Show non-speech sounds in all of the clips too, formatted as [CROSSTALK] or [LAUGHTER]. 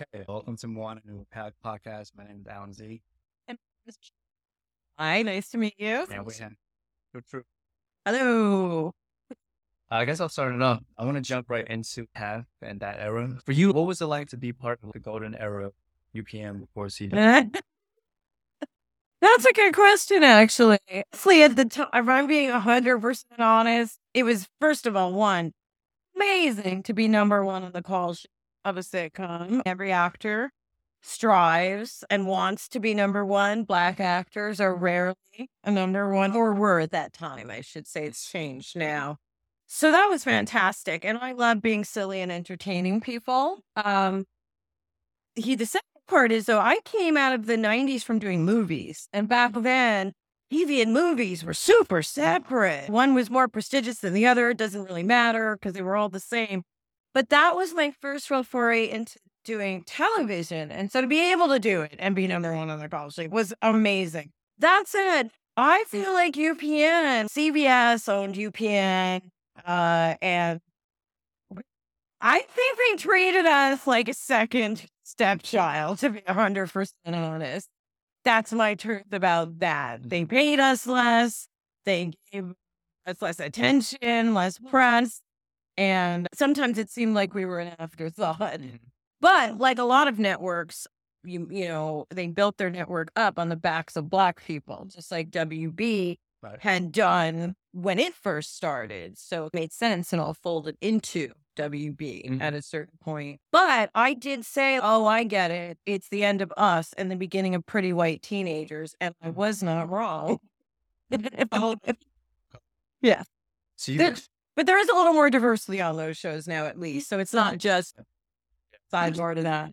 Okay, welcome to Moana Nui Podcast. My name is Alan Z. Hi, nice to meet you. And we have True, true. Hello. Uh, I guess I'll start it off. I want to jump right into Path and that era. For you, what was it like to be part of the golden era of UPN before CB? [LAUGHS] That's a good question, actually. Honestly, at the time, if I'm being 100% honest, it was, first of all, one, amazing to be number one on the call sheet of a sitcom. Every actor strives and wants to be number one. Black actors are rarely a number one, or were at that time. I should say it's changed now. So that was fantastic. And I love being silly and entertaining people. Um, he, the second part is though, I came out of the 90s from doing movies. And back then, TV and movies were super separate. One was more prestigious than the other. It doesn't really matter because they were all the same. But that was my first real foray into doing television. And so to be able to do it and be number one on the call sheet was amazing. That said, I feel like UPN, CBS owned UPN, uh, and I think they treated us like a second stepchild, to be 100% honest. That's my truth about that. They paid us less, they gave us less attention, less press. And sometimes it seemed like we were an afterthought. Mm-hmm. But like a lot of networks, you you know, they built their network up on the backs of black people, just like WB Right. had done when it first started. So it made sense and all folded into WB Mhm. at a certain point. But I did say, oh, I get it. It's the end of us and the beginning of pretty white teenagers. And I was not wrong. [LAUGHS] [LAUGHS] yeah. So you, But there is a little more diversity on those shows now, at least. So it's not just sidebar to that.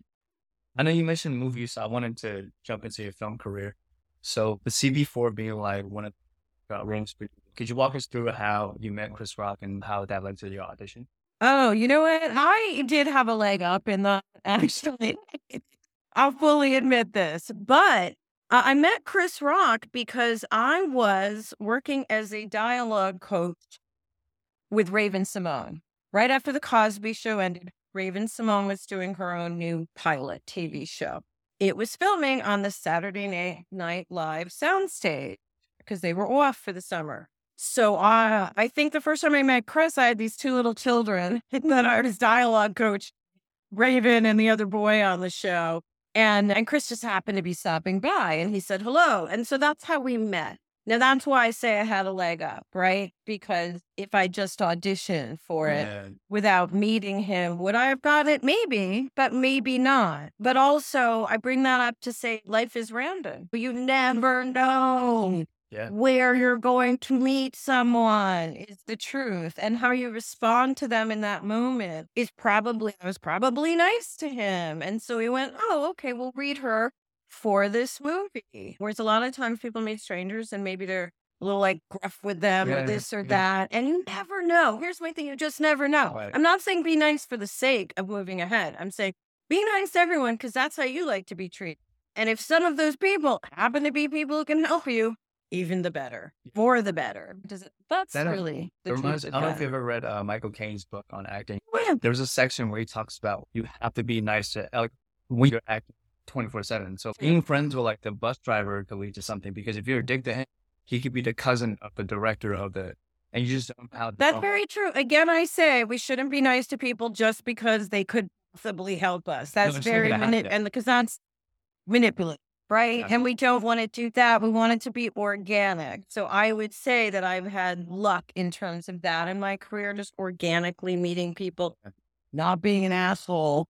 I know you mentioned movies, so I wanted to jump into your film career. So the CB4 being like one of the rings, could you walk us through how you met Chris Rock and how that led to your audition? Oh, you know what? I did have a leg up in the [LAUGHS] actually. I'll fully admit this, but uh, I met Chris Rock because I was working as a dialogue coach with Raven-Symoné. Right after the Cosby show ended, Raven-Symoné was doing her own new pilot TV show. It was filming on the Saturday Night, Live soundstage because they were off for the summer. So uh, I think the first time I met Chris, I had these two little children [LAUGHS] that I was dialogue coach, Raven and the other boy on the show. And and Chris just happened to be stopping by and he said hello. And so that's how we met. Now that's why I say I had a leg up, right? Because if I just auditioned for it Yeah. without meeting him, would I have got it? Maybe, but maybe not. But also, I bring that up to say life is random. You never know Yeah. where you're going to meet someone is the truth and how you respond to them in that moment is probably I was probably nice to him and so he went oh okay we'll read her for this movie whereas a lot of times people meet strangers and maybe they're a little like gruff with them Yeah, or this or yeah. that and you never know here's my thing you just never know Right. i'm not saying be nice for the sake of moving ahead i'm saying be nice to everyone because that's how you like to be treated and if some of those people happen to be people who can help you even the better. More the better. Does it, that's That, uh, really the reminds, I don't know if you ever read uh, Michael Caine's book on acting. Well, There's a section where he talks about you have to be nice to like when you're acting 24 seven. So being friends with like the bus driver could lead to something because if you're a dick to him, he could be the cousin of the director of the, and you just don't how. That's very true. Again, I say we shouldn't be nice to people just because they could possibly help us. That's it's very mani- and because that's manipulative, right? Yeah. And we don't want to do that. We want it to be organic. So I would say that I've had luck in terms of that in my career, just organically meeting people, not being an asshole.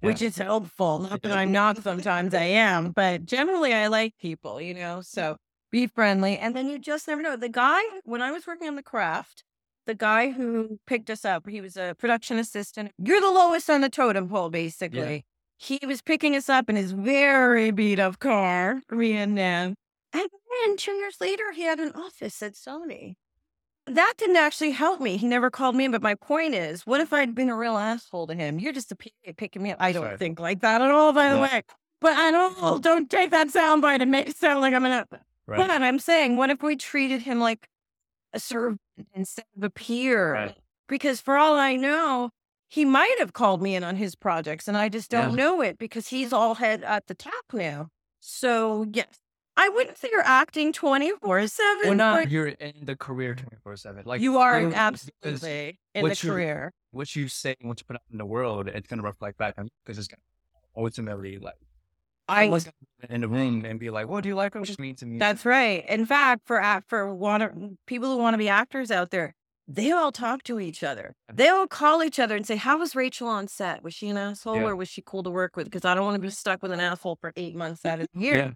Which is helpful. Not that I'm not [LAUGHS] sometimes I am, but generally I like people, you know. So be friendly. And then you just never know. The guy, when I was working on the craft, the guy who picked us up, he was a production assistant. You're the lowest on the totem pole, basically. He was picking us up in his very beat up car, me and Nan. And then two years later, he had an office at Sony. That didn't actually help me. He never called me in. But my point is, what if I'd been a real asshole to him? You're just a PA picking me up. I don't Right. think like that at all, by the way. But I don't, don't take that soundbite and make it sound like I'm an Right. but I'm saying, what if we treated him like a servant instead of a peer? Right. Because for all I know, he might have called me in on his projects and I just don't Yeah. know it because he's all head at the top now. So yes, I wouldn't say you're acting 24 We're 7. not you're in the career twenty four seven. Like you are absolutely in the you- career. what you say, and what you put out in the world, it's gonna reflect back on you because it's gonna ultimately like I someone's in the room and be like, "What do you like? What it mean to me?" That's right. In fact, for for want mm, people who want to be actors out there, they all talk to each other. They all call each other and say, "How was Rachel on set? Was she an asshole Yeah. or was she cool to work with?" Because I don't want to be stuck with an asshole for eight months out of the [LAUGHS] year. yeah,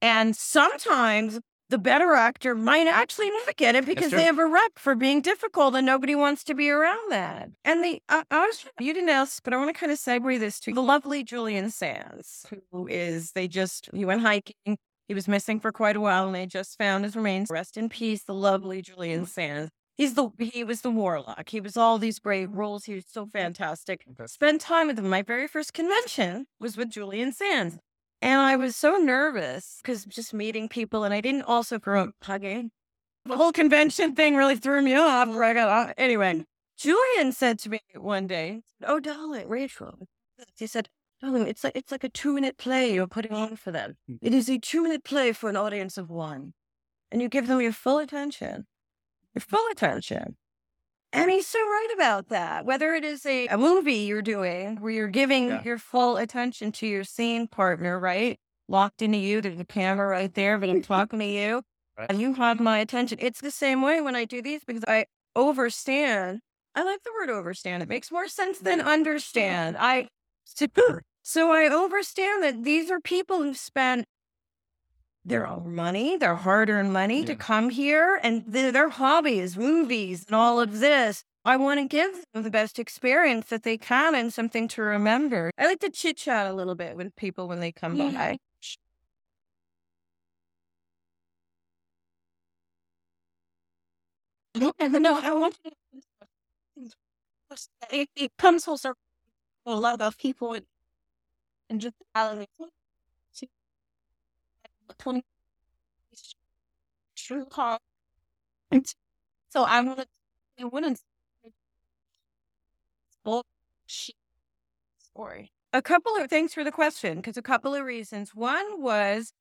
And sometimes the better actor might actually not get it because they have a rep for being difficult and nobody wants to be around that. And the I, I was you didn't ask, but I want to kind of segue this to the lovely Julian Sands, who is they just he went hiking. He was missing for quite a while, and they just found his remains. Rest in peace, the lovely Julian Sands. He's the he was the warlock. He was all these great roles. He was so fantastic. Okay. Spent time with him. My very first convention was with Julian Sands. And I was so nervous because just meeting people, and I didn't also grow up hugging. The whole convention thing really threw me off. Right out. Anyway, Julian said to me one day, "Oh, darling, Rachel," he said, "Darling, it's like it's like a two-minute play you're putting on for them. Mm. It is a two-minute play for an audience of one, and you give them your full attention, your full attention." And he's so right about that. Whether it is a, a movie you're doing where you're giving Yeah. your full attention to your scene partner, right? Locked into you, there's a camera right there, but I'm talking to you. Right. And you have my attention. It's the same way when I do these because I overstand. I like the word overstand. It makes more sense than understand. I so I overstand that these are people who spent their own money, their hard-earned money to come here, and their, their hobbies, movies, and all of this. I want to give them the best experience that they can and something to remember. I like to chit chat a little bit with people when they come Yeah. by. [LAUGHS] No, I want to. It, it comes full circle. A lot of people and, and just telling me, twenty true calm. And so I want to. It wouldn't. Bullshit story. A couple of thanks for the question because a couple of reasons. One was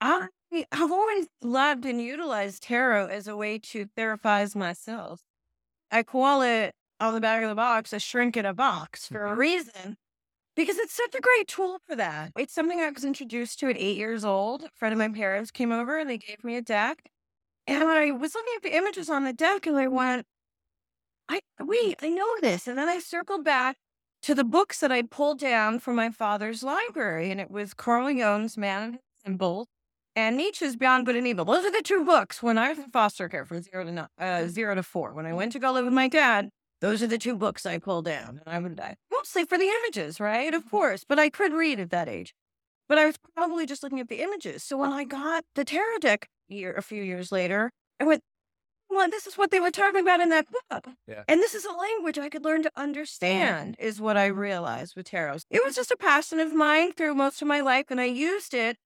I [LAUGHS] I've always loved and utilized tarot as a way to therapize myself. I call it on the back of the box a shrink in a box for a Mhm. reason because it's such a great tool for that. It's something I was introduced to at eight years old. A friend of my parents came over and they gave me a deck. And I was looking at the images on the deck and I went, I wait, I know this. And then I circled back to the books that I pulled down from my father's library, and it was Carl Jung's Man and His Symbols and Nietzsche's Beyond Good and Evil. Those are the two books when I was in foster care from zero to nine, uh, zero to four. When I went to go live with my dad, those are the two books I pulled down, and I would die mostly for the images, right? Of mm-hmm. course, but I could read at that age. But I was probably just looking at the images. So when I got the tarot deck year a few years later, I went, well, this is what they were talking about in that book. Yeah. And this is a language I could learn to understand, is what I mm-hmm. realized with tarot. It was just a passion of mine through most of my life, and I used it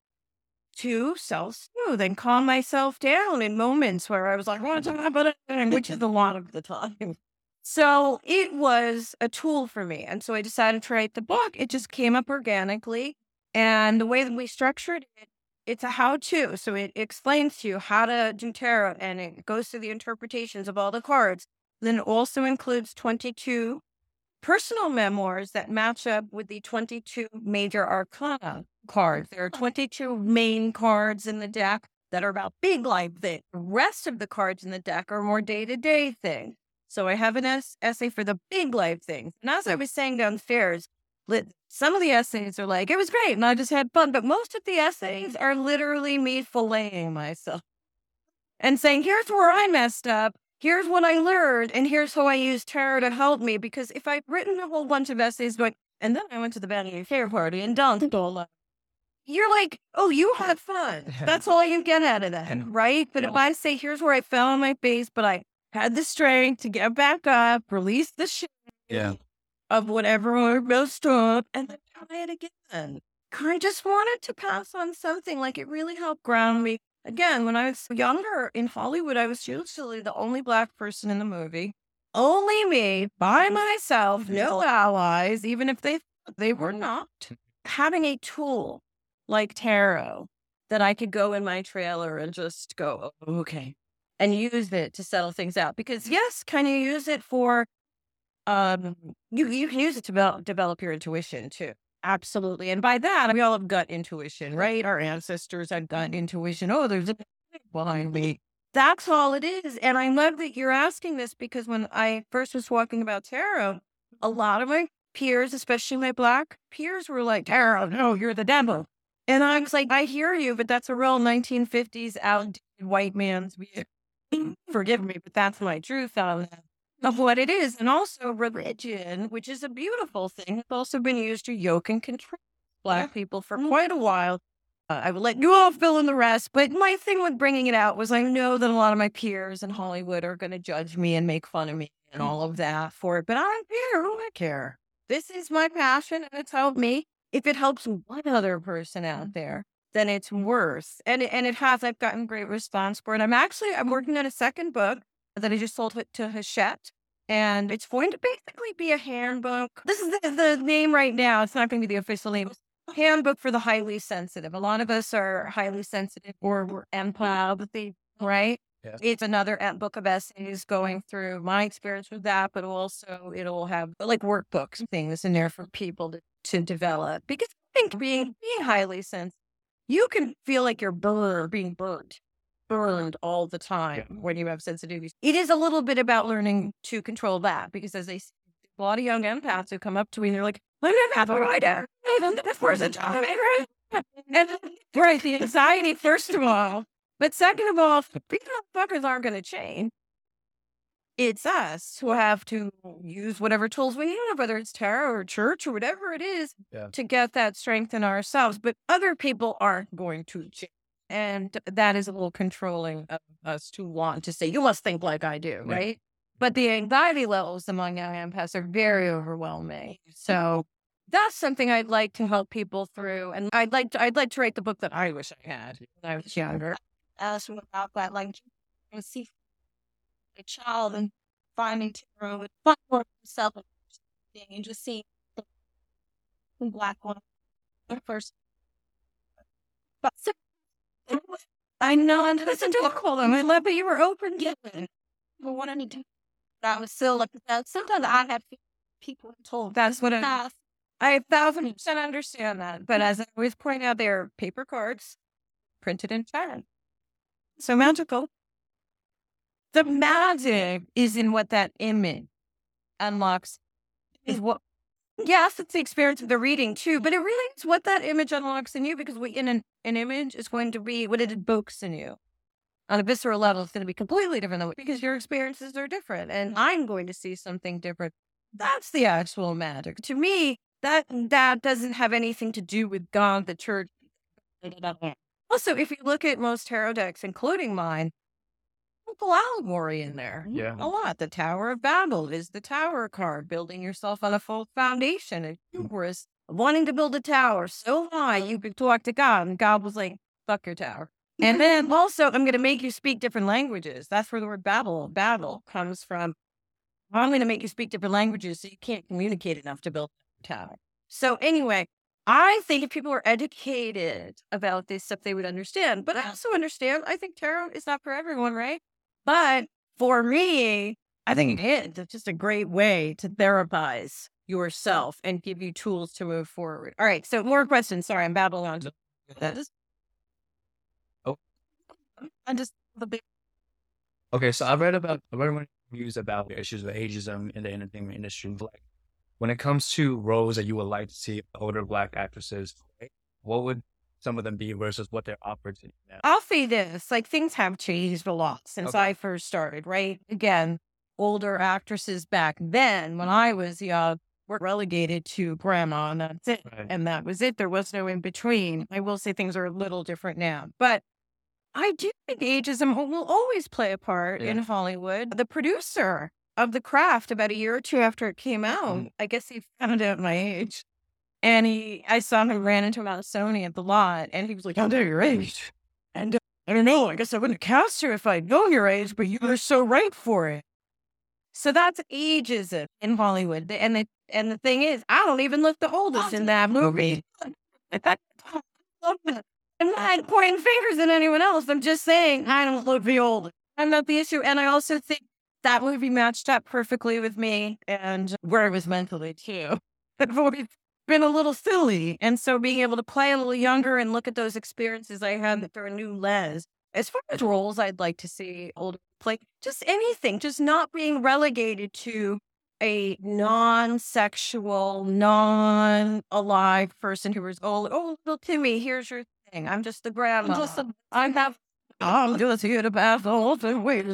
to self soothe and calm myself down in moments where I was like? Which is a lot of the time. So it was a tool for me. And so I decided to write the book. It just came up organically. And the way that we structured it, it's a how to. So it explains to you how to do tarot and it goes through the interpretations of all the cards. Then it also includes 22 personal memoirs that match up with the 22 major arcana cards. There are 22 main cards in the deck that are about big life things. The rest of the cards in the deck are more day to day things. So I have an es- essay for the big life things. And as I was saying downstairs, lit- some of the essays are like, it was great and I just had fun. But most of the essays are literally me filleting myself and saying, here's where I messed up. Here's what I learned. And here's how I used tarot to help me. Because if I'd written a whole bunch of essays going, and then I went to the Vanity Fair party and danced all night. You're like, oh, you had fun. That's all you get out of that, right? But if I say, here's where I fell on my face, but I had the strength to get back up, release the shit Yeah. of whatever I messed up, and then try it again. I just wanted to pass on something like it really helped ground me. Again, when I was younger in Hollywood, I was usually the only black person in the movie. only me by mm. myself, no allies, even if they they were not mm. having a tool like tarot that I could go in my trailer and just go, "Oh, okay, and use it to settle things out. Because yes, can you use it for um you you can use it to develop, develop your intuition too. Absolutely. And by that, we all have gut intuition, right? Our ancestors had gut intuition. Oh, there's a behind me. That's all it is. And I love that you're asking this because when I first was talking about tarot, a lot of my peers, especially my black peers, were like, Tarot, no, you're the devil. And I was like, I hear you, but that's a real 1950s outdated white man's view. Forgive me, but that's my truth that of what it is. And also religion, which is a beautiful thing, has also been used to yoke and control black people for mm-hmm. quite a while. Uh, I will let you all fill in the rest. But my thing with bringing it out was I know that a lot of my peers in Hollywood are going to judge me and make fun of me and mm. all of that for it. But I don't care. Who I care? This is my passion and it's helped me. If it helps one other person out mm. there, then it's worth. And it, and it has. I've gotten great response for it. I'm actually I'm working on a second book that I just sold it to Hachette. And it's going to basically be a handbook. This is the, the name right now. It's not going to be the official name. Handbook for the highly sensitive. A lot of us are highly sensitive or we're empath, right? Yeah. It's another book of essays going through my experience with that, but also it'll have like workbooks, things in there for people to, to develop. Because I think being being highly sensitive, you can feel like you're burned, being burned, burned all the time when you have sensitivities. It is a little bit about learning to control that because as they see, a lot of young empaths who come up to me, they're like, I'm an empath writer. This person And right, the anxiety, first of all. But second of all, these motherfuckers aren't going to change. It's us who have to use whatever tools we have, whether it's tarot or church or whatever it is, Yeah. to get that strength in ourselves. But other people aren't going to change. And that is a little controlling of us to want to say, you must think like I do, Yeah. right? But the anxiety levels among young empaths are very overwhelming. So that's something I'd like to help people through. And I'd like to I'd like to write the book that I wish I had when I was younger. Ask them about that, like see a child and finding tarot and find for himself and just seeing the black one first. But so I know, and listen to a call them. I love that you were open given. But what I need to, I was still like that. Sometimes I have people told that's what I, I a thousand percent understand that. But as I always point out, they're paper cards printed in China. So magical. The magic is in what that image unlocks. Is what [LAUGHS] Yes, it's the experience of the reading too, but it really is what that image unlocks in you because we, in an, an image is going to be what it evokes in you. On a visceral level, it's going to be completely different than because your experiences are different, and I'm going to see something different. That's the actual magic. To me, that that doesn't have anything to do with God, the church. Also, if you look at most tarot decks, including mine, allegory in there. Yeah. A lot. The Tower of Babel is the tower card, building yourself on a full foundation. And hubris, mm. wanting to build a tower so high you could talk to God. And God was like, fuck your tower. And then [LAUGHS] also, I'm going to make you speak different languages. That's where the word Babel, Babel comes from. I'm going to make you speak different languages so you can't communicate enough to build a tower. So anyway, I think if people were educated about this stuff, they would understand. But I also understand, I think tarot is not for everyone, right? But for me, I think it mm-hmm. is. It's just a great way to therapize yourself and give you tools to move forward. All right. So more questions. Sorry, I'm babbling on. [LAUGHS] this. Oh. I'm just the big. Okay, so I've read about I read reviews about the issues with ageism in the entertainment industry. Like when it comes to roles that you would like to see older black actresses, play, what would some of them be versus what they're offered to you now? I'll say this: like things have changed a lot since Okay. I first started. Right? Again, older actresses back then, when I was young, were relegated to grandma, and that's it. Right. and that was it. There was no in between. I will say things are a little different now, but I do think ageism will always play a part in Hollywood. The producer of The Craft, about a year or two after it came out, Mhm. I guess he found out my age. And he, I saw him ran into at Sony at the lot, and he was like, "I know your age," and uh, I don't know. I guess I wouldn't cast her if I'd known your age, but you were so right for it. So that's ageism in Hollywood. And the and the thing is, I don't even look the oldest in that movie. I'm not pointing fingers at anyone else. I'm just saying I don't look the oldest. I'm not the issue. And I also think that movie matched up perfectly with me and where I was mentally too. [LAUGHS] I've been a little silly. And so being able to play a little younger and look at those experiences I had mm-hmm. through a new lens. As far as roles I'd like to see older play, just anything, just not being relegated to a non-sexual, non-alive person who was oh, oh, little Timmy, here's your thing. I'm just the grandma. I'm just a, I have. [LAUGHS] I'm just here to pass the whole thing. Wait,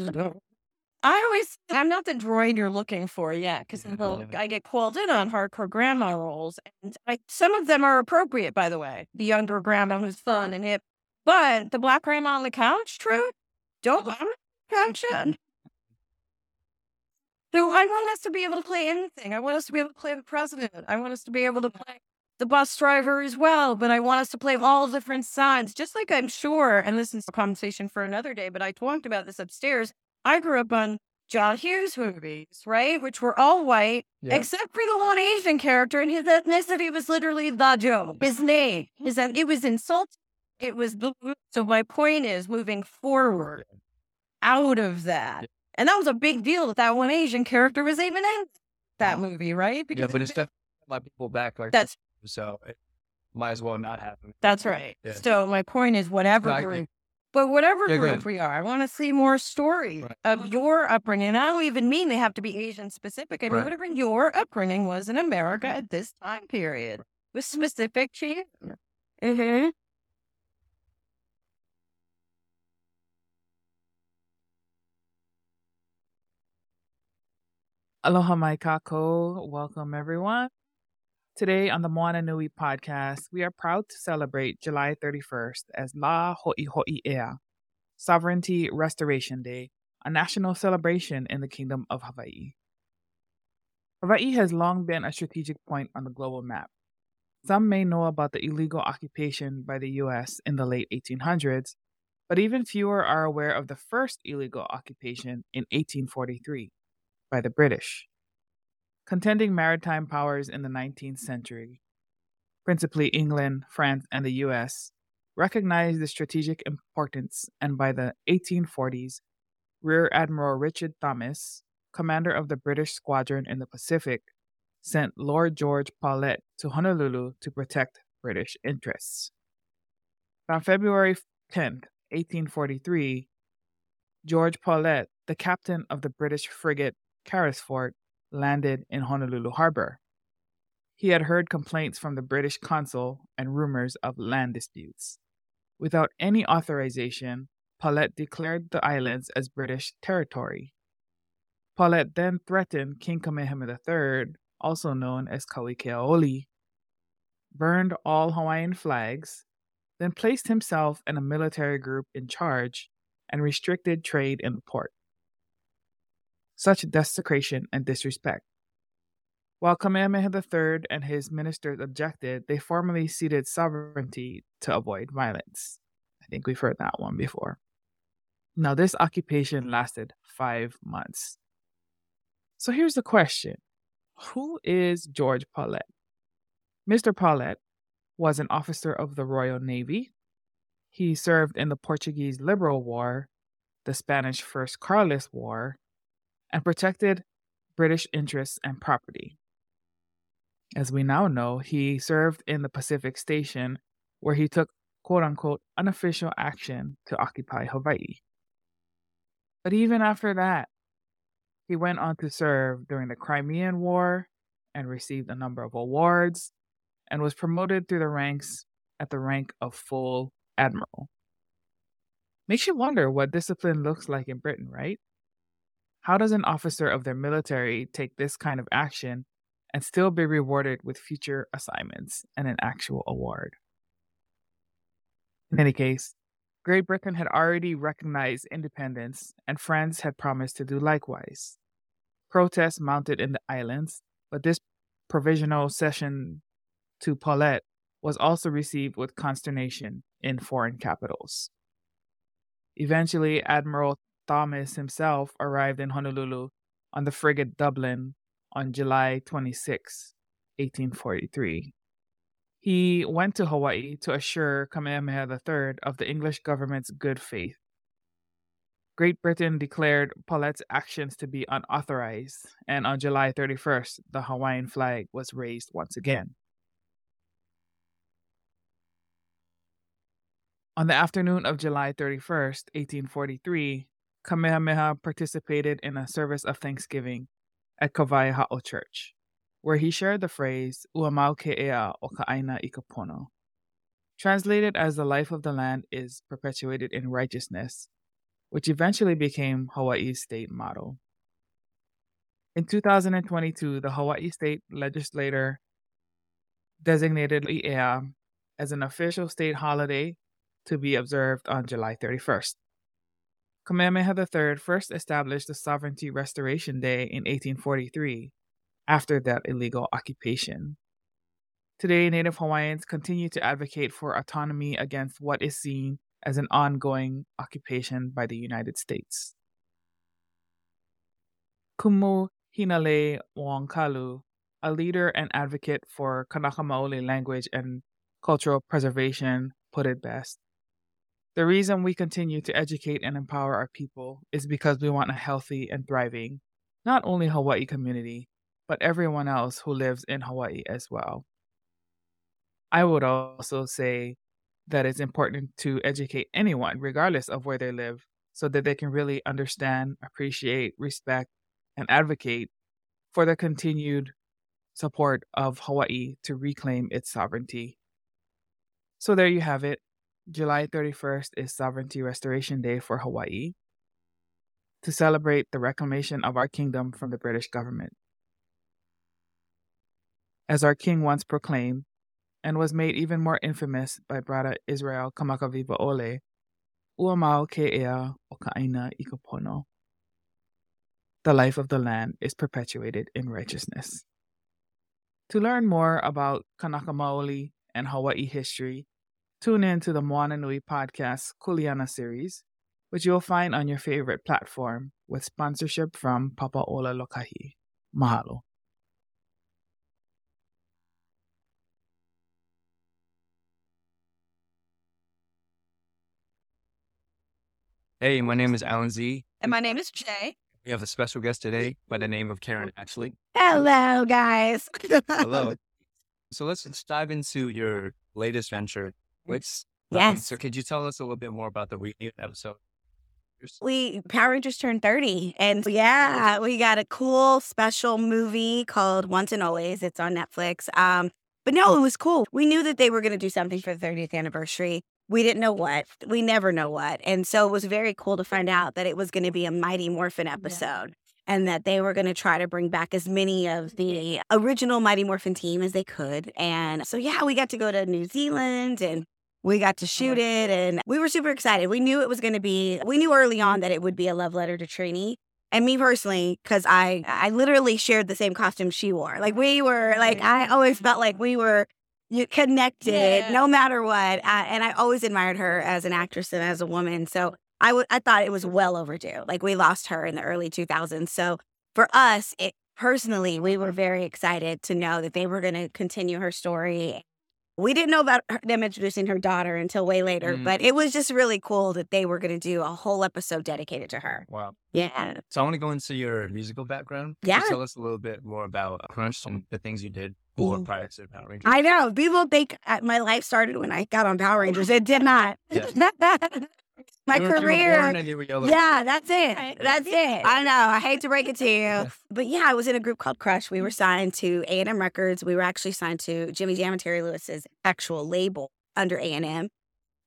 I always, I'm not the droid you're looking for yet, because I get called in on hardcore grandma roles, and I, some of them are appropriate, by the way. The younger grandma who's fun and hip, but the black grandma on the couch, true? Don't I'm couch yet. So I want us to be able to play anything. I want us to be able to play the president. I want us to be able to play the bus driver as well, but I want us to play all different sides. Just like I'm sure, and this is a conversation for another day, but I talked about this upstairs. I grew up on John Hughes movies, right? Which were all white, yeah. except for the one Asian character, and his ethnicity was literally the Joe. His name, his it was insulting. It was blue. so. My point is, moving forward out of that, and that was a big deal that that one Asian character was even in that movie, right? Because yeah, but it's definitely my people back. Like that's so it might as well not happen. That's right. Yeah. So my point is, whatever. Group, but whatever yeah, group we are, I want to see more story right. of your upbringing. And I don't even mean they have to be Asian specific. I mean, right. whatever your upbringing was in America at this time period with specific to Mm-hmm. Aloha mai kako. Welcome everyone. Today on the Moana Nui podcast, we are proud to celebrate July 31st as La Ho'i Ho'i Ea, Sovereignty Restoration Day, a national celebration in the Kingdom of Hawaii. Hawaii has long been a strategic point on the global map. Some may know about the illegal occupation by the U.S. in the late 1800s, but even fewer are aware of the first illegal occupation in 1843 by the British contending maritime powers in the 19th century, principally England, France, and the US, recognized the strategic importance, and by the 1840s, Rear Admiral Richard Thomas, commander of the British squadron in the Pacific, sent Lord George Paulet to Honolulu to protect British interests. On February 10, 1843, George Paulet, the captain of the British frigate Carysfort, landed in Honolulu Harbor. He had heard complaints from the British consul and rumors of land disputes. Without any authorization, Paulet declared the islands as British territory. Paulet then threatened King Kamehameha III, also known as Kauikeaouli, burned all Hawaiian flags, then placed himself and a military group in charge and restricted trade in the port such desecration and disrespect. While Kamehameha III and his ministers objected, they formally ceded sovereignty to avoid violence. I think we've heard that one before. Now, this occupation lasted five months. So here's the question Who is George Paulet? Mr. Paulet was an officer of the Royal Navy. He served in the Portuguese Liberal War, the Spanish First Carlist War, and protected British interests and property. As we now know, he served in the Pacific Station, where he took quote unquote unofficial action to occupy Hawaii. But even after that, he went on to serve during the Crimean War and received a number of awards and was promoted through the ranks at the rank of full admiral. Makes you wonder what discipline looks like in Britain, right? How does an officer of their military take this kind of action and still be rewarded with future assignments and an actual award? In any case, Great Britain had already recognized independence, and France had promised to do likewise. Protests mounted in the islands, but this provisional cession to Paulet was also received with consternation in foreign capitals. Eventually, Admiral Thomas himself arrived in Honolulu on the frigate Dublin on July 26, 1843. He went to Hawaii to assure Kamehameha III of the English government's good faith. Great Britain declared Paulet's actions to be unauthorized, and on July 31st, the Hawaiian flag was raised once again. On the afternoon of July 31st, 1843, Kamehameha participated in a service of thanksgiving at Kawaiahao Church, where he shared the phrase Uamau ke'ea o ka'aina ikapono. Translated as the life of the land is perpetuated in righteousness, which eventually became Hawaii's state motto. In 2022, the Hawaii State Legislature designated Li'ea as an official state holiday to be observed on July 31st. Kamehameha III first established the Sovereignty Restoration Day in 1843 after that illegal occupation. Today, Native Hawaiians continue to advocate for autonomy against what is seen as an ongoing occupation by the United States. Kumu Hinale Wongkalu, a leader and advocate for Kanaka Maoli language and cultural preservation, put it best. The reason we continue to educate and empower our people is because we want a healthy and thriving, not only Hawaii community, but everyone else who lives in Hawaii as well. I would also say that it's important to educate anyone, regardless of where they live, so that they can really understand, appreciate, respect, and advocate for the continued support of Hawaii to reclaim its sovereignty. So there you have it. July 31st is Sovereignty Restoration Day for Hawaii to celebrate the reclamation of our kingdom from the British government. As our king once proclaimed, and was made even more infamous by Brother Israel Kamakawiwo'ole, Uamau Ke'ea o Ka'aina Ikapono. The life of the land is perpetuated in righteousness. To learn more about Kanaka Maoli and Hawaii history, tune in to the Moana Nui podcast Kuleana series, which you'll find on your favorite platform with sponsorship from Papaola Lokahi. Mahalo. Hey, my name is Alan Z. And my name is Jei. We have a special guest today by the name of Karan Ashley. Hello, guys. Hello. [LAUGHS] so let's dive into your latest venture. Which, Yes. so could you tell us a little bit more about the reunion episode? we Power Rangers turned 30 and yeah, we got a cool special movie called Once and Always. It's on Netflix. Um but no, it was cool. We knew that they were going to do something for the 30th anniversary. We didn't know what. We never know what. And so it was very cool to find out that it was going to be a Mighty Morphin episode. And that they were going to try to bring back as many of the original Mighty Morphin team as they could. And so, yeah, we got to go to New Zealand and we got to shoot it and we were super excited. We knew it was going to be, we knew early on that it would be a love letter to Trini. And me personally, because I, I literally shared the same costume she wore. Like we were, like I always felt like we were connected Yeah. no matter what. Uh, and I always admired her as an actress and as a woman. So I would, I thought it was well overdue. Like we lost her in the early 2000s. So for us, it personally, we were very excited to know that they were going to continue her story. We didn't know about her, them introducing her daughter until way later, Mhm. but it was just really cool that they were going to do a whole episode dedicated to her. Wow. Yeah. So I want to go into your musical background. Yeah. tell us a little bit more about Crush and the things you did for Mhm. prior to Power Rangers. I know. People think uh, my life started when I got on Power [LAUGHS] Rangers. It did not. [LAUGHS] my You were- were career. born and you were yellow. Yeah, that's it. That's it. I know. I hate to break it to you, but yeah, I was in a group called Crush. We were mm-hmm. signed to A and M Records. We were actually signed to Jimmy Jam and Terry Lewis's actual label under A and M,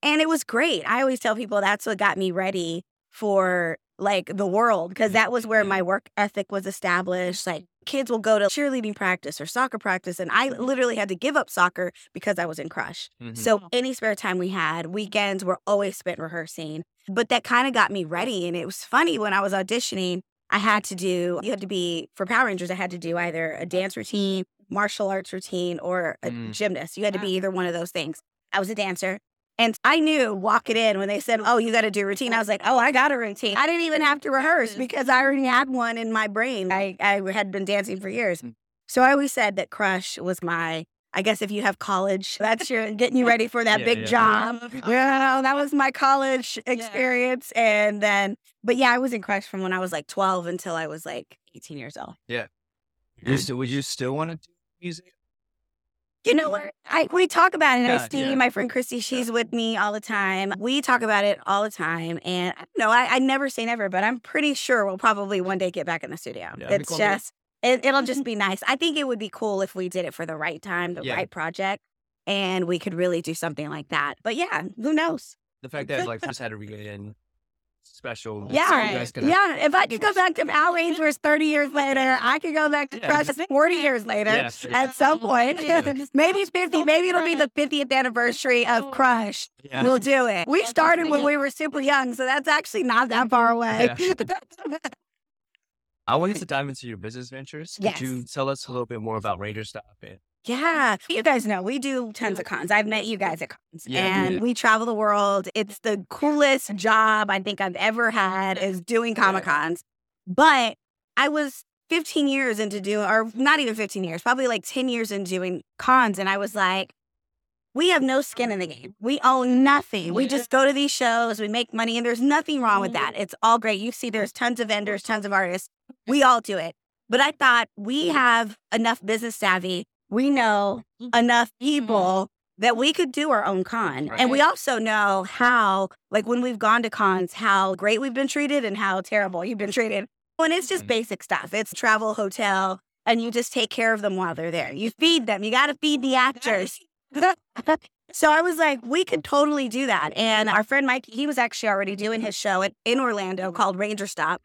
and it was great. I always tell people that's what got me ready for like the world because that was where my work ethic was established. Like kids will go to cheerleading practice or soccer practice, and I literally had to give up soccer because I was in Crush. Mhm. So any spare time we had, weekends were always spent rehearsing. But that kind of got me ready. And it was funny when I was auditioning, I had to do, you had to be, for Power Rangers, I had to do either a dance routine, martial arts routine, or a Mm. gymnast. You had to be either one of those things. I was a dancer. And I knew walking in when they said, Oh, you got to do a routine. I was like, Oh, I got a routine. I didn't even have to rehearse because I already had one in my brain. I, I had been dancing for years. Mm. So I always said that Crush was my, I guess if you have college, that's your getting you ready for that Yeah, big yeah. job. [LAUGHS] Yeah, that was my college experience. And then, but yeah, I was in Crush from when I was like 12 until I was like 18 years old. You still, would you still want to do music? You know what? I we talk about it. And Yeah, I see yeah. my friend Christy. She's with me all the time. We talk about it all the time. And I don't know, I, I never say never, but I'm pretty sure we'll probably one day get back in the studio. Yeah, it's just it, it'll just [LAUGHS] be nice. I think it would be cool if we did it for the right time, the Yeah. right project, and we could really do something like that. But yeah, who knows? The fact that like just had a reunion special. Yeah, you guys could have- Yeah, if I could go back to Power Rangers 30 years later, I could go back to Yeah. Crush 40 years later Yeah. at some point. Yeah. [LAUGHS] maybe 50, maybe it'll be the 50th anniversary of Crush. Yeah. We'll do it. We started when we were super young, so that's actually not that far away. [LAUGHS] I wanted to dive into your business ventures. Yes. Could you tell us a little bit more about Ranger Stop? And Yeah, you guys know we do tons of cons. I've met you guys at cons, Yeah. and Yeah. we travel the world. It's the coolest job I think I've ever had [LAUGHS] is doing comic cons. But I was 15 years into doing, or not even 15 years, probably like 10 years into doing cons, and I was like, we have no skin in the game. We own nothing. We just go to these shows, we make money, and there's nothing wrong with mm-hmm. that. It's all great. You see, there's tons of vendors, tons of artists. We all do it. But I thought we have enough business savvy. We know enough people that we could do our own con. Right. And we also know how, like when we've gone to cons, how great we've been treated and how terrible you've been treated. And it's just Mhm. basic stuff. It's travel, hotel, and you just take care of them while they're there. You feed them. You got to feed the actors. [LAUGHS] so I was like, we could totally do that. And our friend Mike, he was actually already doing his show at, in Orlando called Ranger Stop.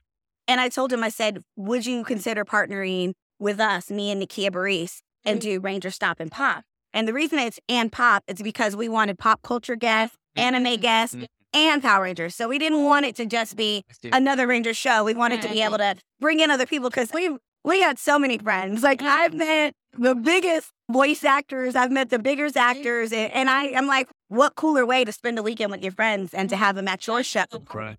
And I told him, I said, would you consider partnering with us, me and Nakia Burrise, and do Ranger Stop and Pop? And the reason it's and pop is because we wanted pop culture guests, anime guests, Mhm. and Power Rangers. So we didn't want it to just be another Ranger show. We wanted to be able to bring in other people because we we had so many friends. Like I've met the biggest voice actors, I've met the biggest actors, and, and I am like, what cooler way to spend a weekend with your friends and to have them at your show? Right.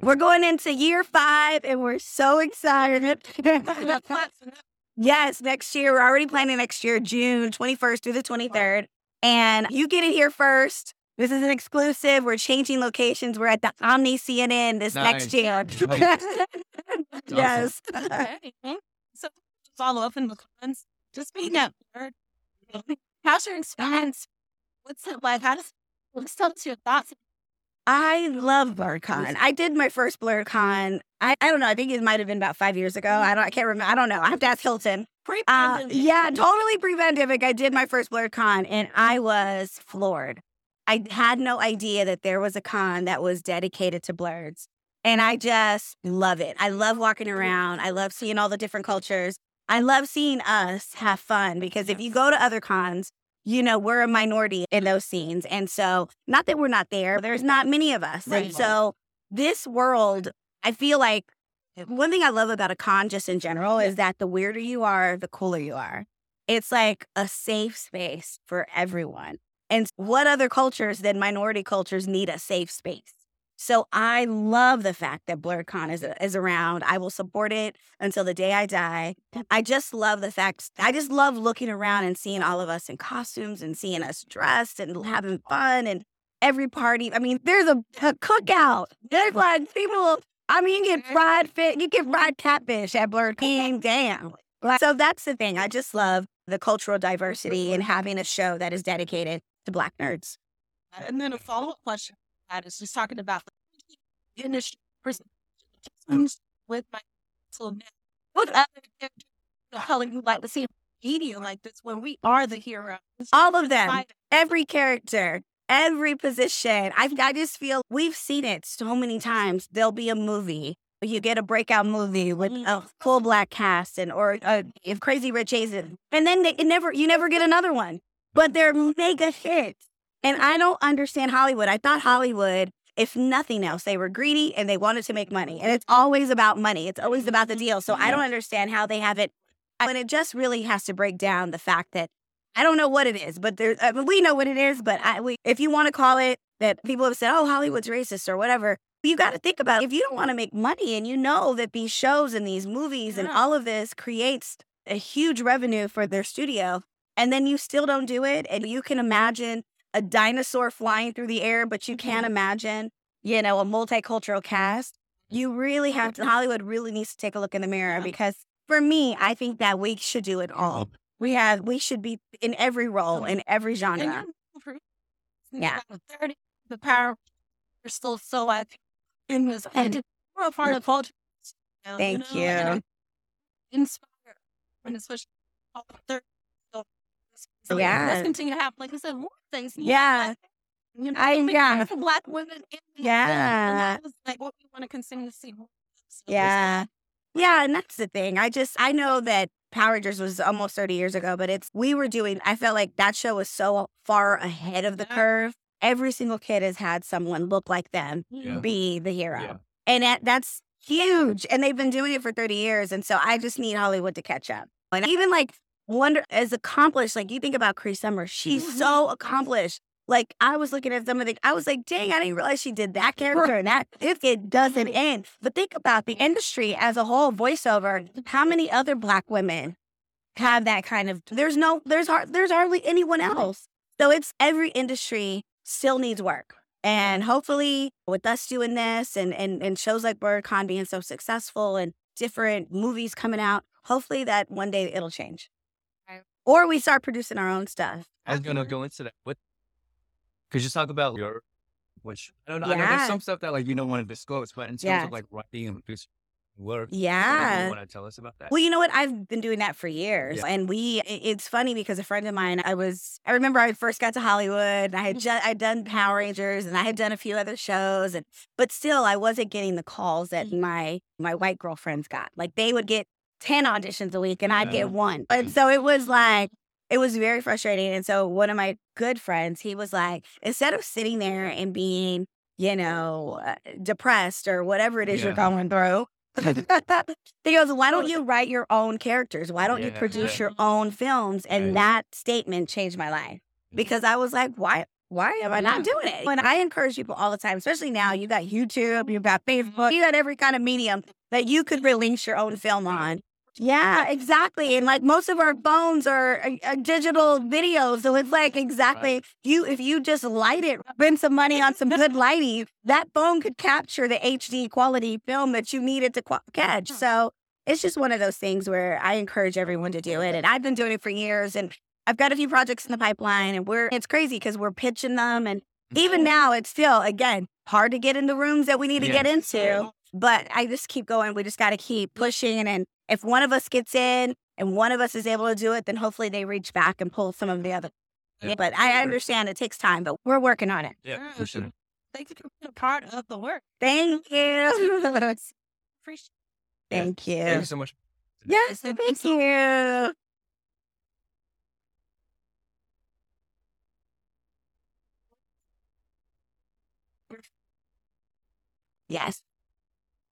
We're going into year five, and we're so excited. [LAUGHS] [LAUGHS] yes, next year we're already planning next year, June twenty first through the twenty third, and you get it here first. This is an exclusive. We're changing locations. We're at the Omni CNN this next year. [LAUGHS] yes. [LAUGHS] Okay. So follow up in the comments. Just being that word. [LAUGHS] How's your experience? What's it like? How does let's tell us your thoughts. I love BlerDCon. I did my first BlerDCon. I, I don't know. I think it might have been about five years ago. I don't. I can't remember. I don't know. I have to ask Hilton. Uh, yeah, totally pre-pandemic. I did my first BlerDCon, and I was floored. I had no idea that there was a con that was dedicated to blerds, and I just love it. I love walking around. I love seeing all the different cultures. I love seeing us have fun because if you go to other cons, you know, we're a minority in those scenes. And so, not that we're not there, there's not many of us. Right. And so, this world, I feel like eh, one thing I love about a con just in general is that the weirder you are, the cooler you are. It's like a safe space for everyone. And what other cultures than minority cultures need a safe space? So I love the fact that BlerDCon is, uh, is around. I will support it until the day I die. I just love the fact, I just love looking around and seeing all of us in costumes and seeing us dressed and having fun and every party. I mean, there's a, a cookout. There's like people, I mean, you get fried fish, you get fried catfish at BlerDCon. Damn. Like, So that's the thing. I just love the cultural diversity and having a show that is dedicated to Black nerds. Uh, and then a follow up question that is just talking about the industry with my so. What other hell you like to see media like this when we are the heroes? All of them. Every character, every position. I, I just feel we've seen it so many times. There'll be a movie. You get a breakout movie with a full black cast and or uh, if Crazy Rich Asian, and then they, it never you never get another one. But they're mega hits, and I don't understand Hollywood. I thought Hollywood, if nothing else, they were greedy and they wanted to make money, and it's always about money. It's always about the deal. So I don't understand how they have it. And it just really has to break down the fact that I don't know what it is, but there, I mean, we know what it is. But I, we, if you want to call it that people have said, oh, Hollywood's racist or whatever. You got to think about if you don't want to make money and you know that these shows and these movies and all of this creates a huge revenue for their studio, and then you still don't do it, and you can imagine a dinosaur flying through the air, but you can't mm-hmm. imagine, you know, a multicultural cast. You really have to, Hollywood really needs to take a look in the mirror Yeah. because for me, I think that we should do it all. We have, we should be in every role, in every genre. And Yeah. the 30, the power are still so like in this and we're a part of culture. you know, Thank know, and you. Inspire and especially all the 30. So, Yeah. let's continue to have, like I said, more things. you Yeah. You know, I- yeah. black women. In the- Yeah. And that is like what we want to continue to see. more. So Yeah. Yeah. And that's the thing. I just, I know that Power Rangers was almost 30 years ago, but it's, we were doing, I felt like that show was so far ahead of the Yeah. curve. Every single kid has had someone look like them Yeah. be the hero. Yeah. And that, that's huge. And they've been doing it for 30 years. And so I just need Hollywood to catch up. And even like wonder as accomplished, like you think about Cree Summer, she's Mhm. so accomplished. Like I was looking at some of the, I was like, dang, I didn't realize she did that character and that it, it doesn't end. But think about the industry as a whole, voiceover. How many other black women have that kind of? There's no, there's hard, there's hardly anyone else. So it's every industry still needs work. And hopefully, with us doing this and, and, and shows like BlerDCon being so successful and different movies coming out, hopefully that one day it'll change. Or we start producing our own stuff. I was gonna go into that. What could you talk about your which I don't know. I know there's some stuff that like you don't want to disclose, but in terms Yeah. of like writing and producing work, Yeah. you want to tell us about that? Well, you know what? I've been doing that for years. Yeah. And we, it's funny because a friend of mine, I was, I remember I first got to Hollywood and I had mm. just, I'd done Power Rangers and I had done a few other shows. And, but still, I wasn't getting the calls that mm. my, my white girlfriends got. Like they would get 10 auditions a week and I'd get oh. one. And mm. so it was like, it was very frustrating. And so one of my good friends, he was like, instead of sitting there and being, you know, uh, depressed or whatever it is you're going through, [LAUGHS] [LAUGHS] he goes, Why don't you write your own characters? Why don't you produce yeah. your [LAUGHS] own films? And Right. that statement changed my life because I was like, Why? Why am I not doing it? And I encourage people all the time, especially now. You got YouTube, you've got Facebook, you got every kind of medium that you could release your own film on. Yeah, exactly. And like most of our phones are uh, uh, digital videos, so it's like exactly you. If you just light it, spend some money on some good lighting, that phone could capture the HD quality film that you needed to qu- catch. So it's just one of those things where I encourage everyone to do it, and I've been doing it for years, and I've got a few projects in the pipeline, and we're it's crazy because we're pitching them, and even now it's still again hard to get in the rooms that we need to Yeah. get into. But I just keep going. We just got to keep pushing. And if one of us gets in and one of us is able to do it, then hopefully they reach back and pull some of the other. Yeah. But I understand it takes time, but we're working on it. yeah, for mm, sure. Thank you for being a part of the work. Thank you. [LAUGHS] Appreciate Thank you. Thank you so much. Yes, Thank thank you. you. Yes.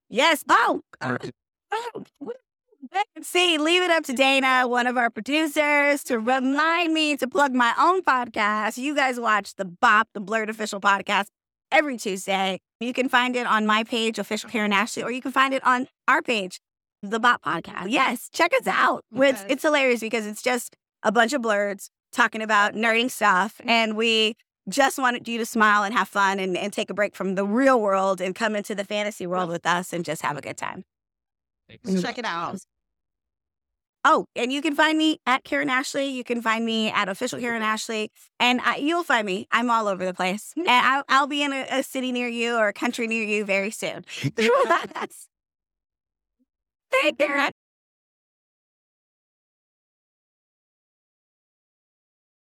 Yes. Oh. Alright. Uh, oh. [LAUGHS] See, leave it up to Dana, one of our producers, to remind me to plug my own podcast. You guys watch the Bop, the Blerd Official Podcast, every Tuesday. You can find it on my page, Official Karan Ashley, or you can find it on our page, the Bop Podcast. Yes, check us out. It's, it's hilarious because it's just a bunch of blerds talking about nerding stuff. Mm-hmm. And we just wanted you to smile and have fun and, and take a break from the real world and come into the fantasy world with us and just have a good time. Thanks. Check it out. Oh, and you can find me at Karan Ashley. You can find me at official Karan Ashley, and I, you'll find me. I'm all over the place, [LAUGHS] and I'll, I'll be in a, a city near you or a country near you very soon. [LAUGHS] [LAUGHS] Thank you.